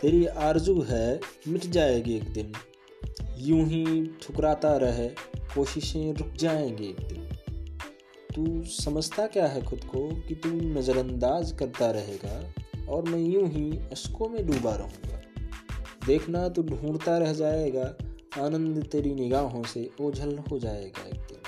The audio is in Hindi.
तेरी आरज़ू है, मिट जाएगी एक दिन। यूँ ही ठुकराता रहे, कोशिशें रुक जाएँगी एक दिन। तू समझता क्या है खुद को कि तू नज़रअंदाज करता रहेगा और मैं यूँ ही अशकों में डूबा रहूँगा। देखना तू ढूंढता रह जाएगा, आनंद तेरी निगाहों से ओझल हो जाएगा एक दिन।